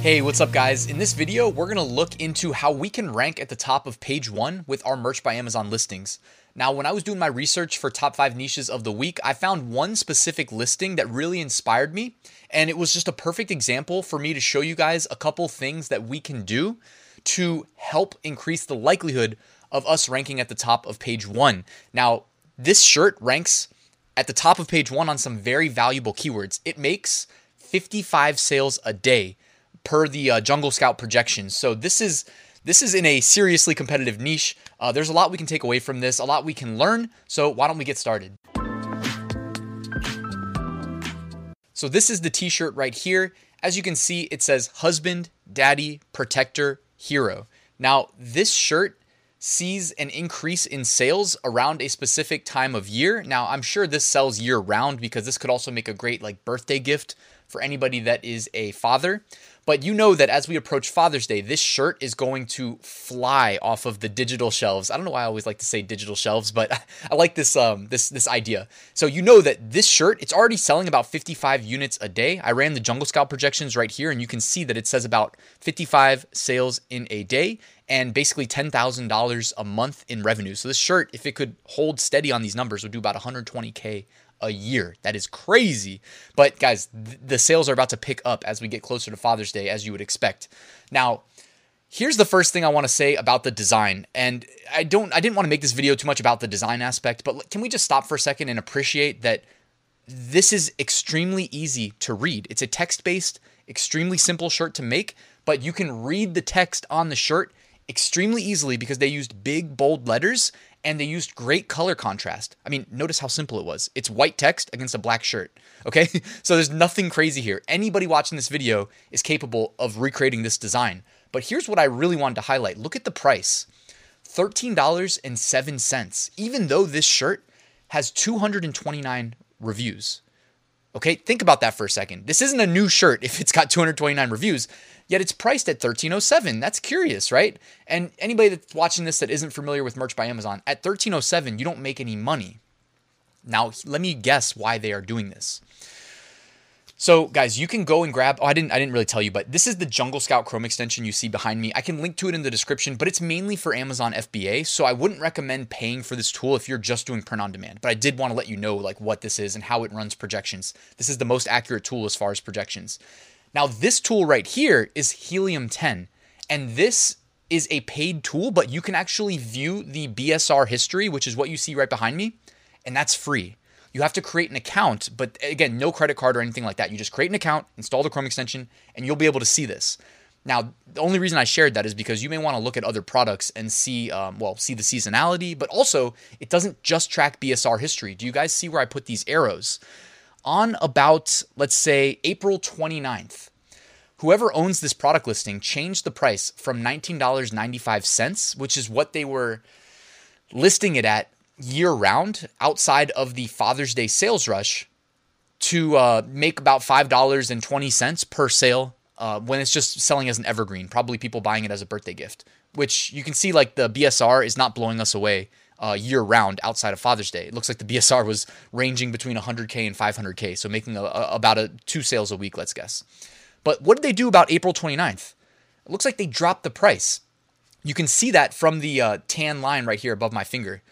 Hey, what's up, guys? In this video, we're gonna look into how we can rank at the top of page one with our Merch by Amazon listings. Now, when I was doing my research for top five niches of the week, I found one specific listing that really inspired me. And it was just a perfect example for me to show you guys a couple things that we can do to help increase the likelihood of us ranking at the top of page one. Now, this shirt ranks at the top of page one on some very valuable keywords. It makes 55 sales a day per the uh, Jungle Scout projections. So this is this is in a seriously competitive niche. Uh, there's a lot we can take away from this, a lot we can learn. So why don't we get started? So this is the t-shirt right here. As you can see, it says husband, daddy, protector, hero. Now, this shirt sees an increase in sales around a specific time of year. Now, I'm sure this sells year round because this could also make a great like birthday gift for anybody that is a father. But you know that as we approach Father's Day, this shirt is going to fly off of the digital shelves. I don't know why I always like to say digital shelves, but I like this um this this idea. So you know that this shirt, it's already selling about 55 units a day. I ran the Jungle Scout projections right here, and you can see that it says about 55 sales in a day and basically $10,000 a month in revenue. So this shirt, if it could hold steady on these numbers, would do about 120k a year. That is crazy. But guys, th- the sales are about to pick up as we get closer to Father's Day, as you would expect. Now, here's the first thing I want to say about the design. And I don't, I didn't want to make this video too much about the design aspect, but can we just stop for a second and appreciate that this is extremely easy to read. It's a text-based, extremely simple shirt to make, but you can read the text on the shirt extremely easily because they used big bold letters and they used great color contrast. I mean, notice how simple it was. It's white text against a black shirt. Okay? so there's nothing crazy here. Anybody watching this video is capable of recreating this design. But here's what I really wanted to highlight. Look at the price. $13.07. Even though this shirt has 229 reviews. Okay, think about that for a second. This isn't a new shirt if it's got 229 reviews, yet it's priced at 1307. That's curious, right? And anybody that's watching this that isn't familiar with merch by Amazon, at 1307, you don't make any money. Now, let me guess why they are doing this. So, guys, you can go and grab. Oh, I didn't. I didn't really tell you, but this is the Jungle Scout Chrome extension you see behind me. I can link to it in the description, but it's mainly for Amazon FBA. So I wouldn't recommend paying for this tool if you're just doing print on demand. But I did want to let you know like what this is and how it runs projections. This is the most accurate tool as far as projections. Now, this tool right here is Helium 10, and this is a paid tool, but you can actually view the BSR history, which is what you see right behind me, and that's free. You have to create an account, but again, no credit card or anything like that. You just create an account, install the Chrome extension, and you'll be able to see this. Now, the only reason I shared that is because you may want to look at other products and see, um, well, see the seasonality, but also it doesn't just track BSR history. Do you guys see where I put these arrows? On about, let's say, April 29th, whoever owns this product listing changed the price from $19.95, which is what they were listing it at year round outside of the Father's Day sales rush to uh, make about $5.20 per sale uh, when it's just selling as an evergreen. Probably people buying it as a birthday gift, which you can see like the BSR is not blowing us away uh, year round outside of Father's Day. It looks like the BSR was ranging between 100K and 500K, so making a, a, about a two sales a week, let's guess. But what did they do about April 29th? It looks like they dropped the price. You can see that from the uh, tan line right here above my finger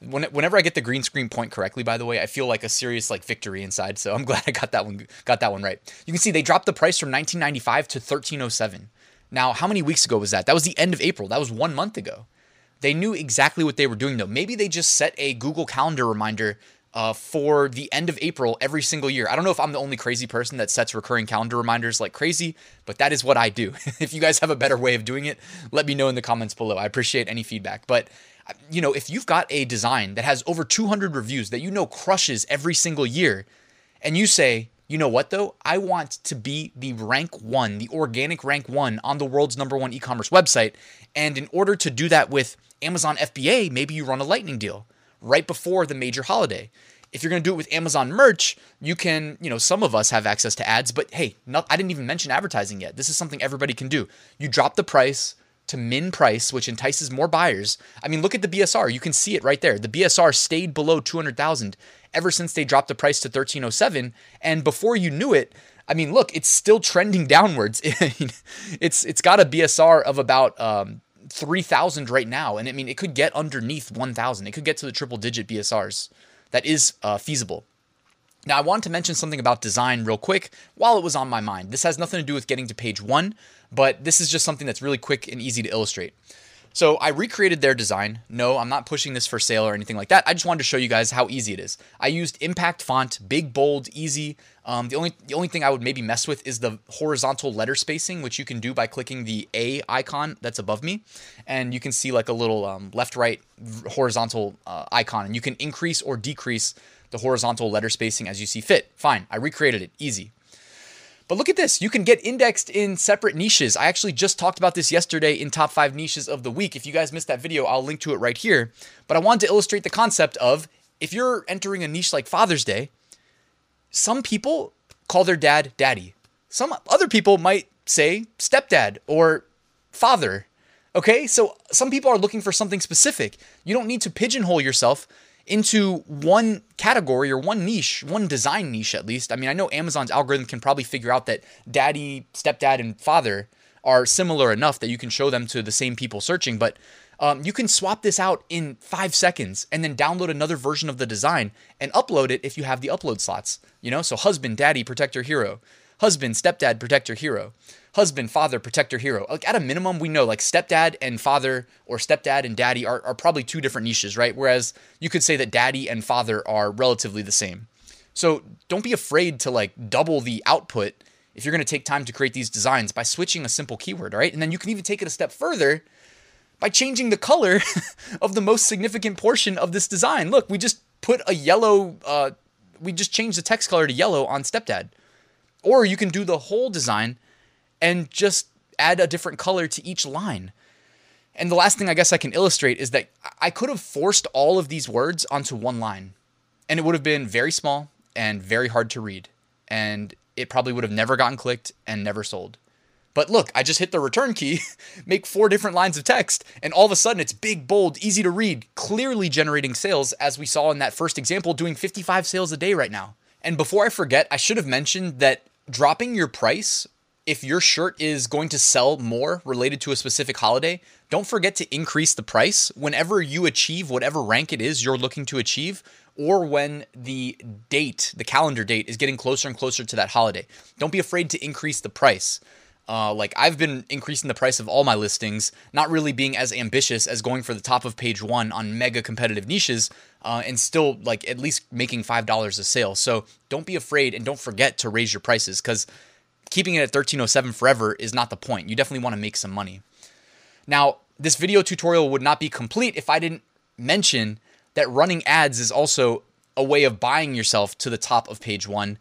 when, whenever I get the green screen point correctly, by the way, I feel like a serious like victory inside. So I'm glad I got that one got that one right. You can see they dropped the price from 1995 to 1307. Now, how many weeks ago was that? That was the end of April. That was one month ago. They knew exactly what they were doing though. Maybe they just set a Google Calendar reminder uh, for the end of April every single year. I don't know if I'm the only crazy person that sets recurring calendar reminders like crazy, but that is what I do. if you guys have a better way of doing it, let me know in the comments below. I appreciate any feedback. But you know, if you've got a design that has over 200 reviews that you know crushes every single year, and you say, you know what though? I want to be the rank one, the organic rank one on the world's number one e commerce website. And in order to do that with Amazon FBA, maybe you run a lightning deal right before the major holiday. if you're going to do it with Amazon merch, you can, you know, some of us have access to ads, but hey, not, I didn't even mention advertising yet. This is something everybody can do. You drop the price to min price, which entices more buyers. I mean, look at the BSR. You can see it right there. The BSR stayed below 200,000 ever since they dropped the price to 1307. And before you knew it, I mean, look, it's still trending downwards. it's it's got a BSR of about um, 3,000 right now. And I mean, it could get underneath 1,000. It could get to the triple digit BSRs. That is uh, feasible. Now, I want to mention something about design real quick while it was on my mind. This has nothing to do with getting to page one, but this is just something that's really quick and easy to illustrate. So I recreated their design. No, I'm not pushing this for sale or anything like that. I just wanted to show you guys how easy it is. I used impact font, big, bold, easy. Um, the only the only thing I would maybe mess with is the horizontal letter spacing, which you can do by clicking the A icon that's above me, and you can see like a little um, left-right horizontal uh, icon, and you can increase or decrease the horizontal letter spacing as you see fit. Fine, I recreated it, easy. But look at this. You can get indexed in separate niches. I actually just talked about this yesterday in top five niches of the week. If you guys missed that video, I'll link to it right here. But I wanted to illustrate the concept of if you're entering a niche like Father's Day, some people call their dad daddy. Some other people might say stepdad or father. Okay, so some people are looking for something specific. You don't need to pigeonhole yourself into one category or one niche, one design niche at least. I mean, I know Amazon's algorithm can probably figure out that daddy, stepdad, and father are similar enough that you can show them to the same people searching, but um, you can swap this out in five seconds and then download another version of the design and upload it if you have the upload slots. You know, so husband, daddy, protector, hero, husband, stepdad, protector, hero husband, father, protector, hero. Like at a minimum, we know like stepdad and father or stepdad and daddy are, are probably two different niches, right? Whereas you could say that daddy and father are relatively the same. So don't be afraid to like double the output if you're going to take time to create these designs by switching a simple keyword, right? And then you can even take it a step further by changing the color of the most significant portion of this design. Look, we just put a yellow, uh, we just changed the text color to yellow on stepdad. Or you can do the whole design and just add a different color to each line. And the last thing I guess I can illustrate is that I could have forced all of these words onto one line, and it would have been very small and very hard to read. And it probably would have never gotten clicked and never sold. But look, I just hit the return key, make four different lines of text, and all of a sudden it's big, bold, easy to read, clearly generating sales, as we saw in that first example, doing 55 sales a day right now. And before I forget, I should have mentioned that dropping your price if your shirt is going to sell more related to a specific holiday, don't forget to increase the price whenever you achieve whatever rank it is you're looking to achieve, or when the date, the calendar date, is getting closer and closer to that holiday. Don't be afraid to increase the price. Uh, like I've been increasing the price of all my listings, not really being as ambitious as going for the top of page one on mega competitive niches, uh, and still like at least making five dollars a sale. So don't be afraid and don't forget to raise your prices because keeping it at 1307 forever is not the point. You definitely want to make some money. Now, this video tutorial would not be complete if I didn't mention that running ads is also a way of buying yourself to the top of page one.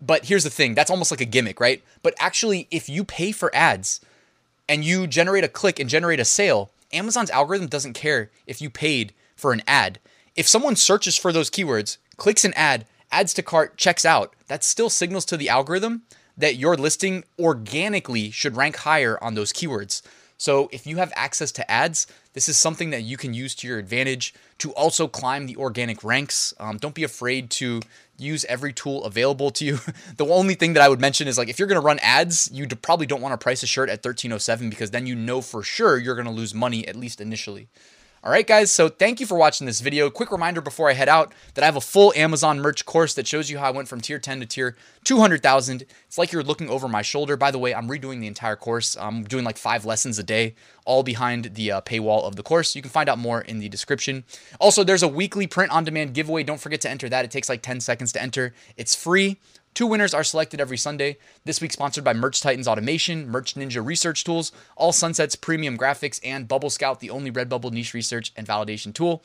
But here's the thing that's almost like a gimmick, right? But actually, if you pay for ads and you generate a click and generate a sale, Amazon's algorithm doesn't care if you paid for an ad. If someone searches for those keywords, clicks an ad, adds to cart, checks out, that still signals to the algorithm that your listing organically should rank higher on those keywords. So if you have access to ads, this is something that you can use to your advantage to also climb the organic ranks. Um, don't be afraid to use every tool available to you. the only thing that I would mention is like if you're going to run ads, you probably don't want to price a shirt at 1307 because then you know for sure you're going to lose money at least initially. All right, guys, so thank you for watching this video. Quick reminder before I head out that I have a full Amazon merch course that shows you how I went from tier 10 to tier 200,000. It's like you're looking over my shoulder. By the way, I'm redoing the entire course. I'm doing like five lessons a day, all behind the uh, paywall of the course. You can find out more in the description. Also, there's a weekly print on demand giveaway. Don't forget to enter that. It takes like 10 seconds to enter. It's free. Two winners are selected every Sunday. This week sponsored by Merch Titans Automation, Merch Ninja Research Tools, All Sunsets Premium Graphics, and Bubble Scout, the only Redbubble niche research and validation tool.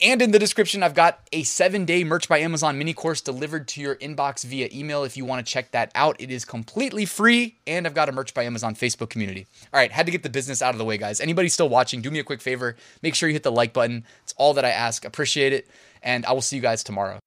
And in the description, I've got a seven day Merch by Amazon mini course delivered to your inbox via email if you want to check that out. It is completely free, and I've got a Merch by Amazon Facebook community. All right, had to get the business out of the way, guys. Anybody still watching, do me a quick favor. Make sure you hit the like button. It's all that I ask. Appreciate it, and I will see you guys tomorrow.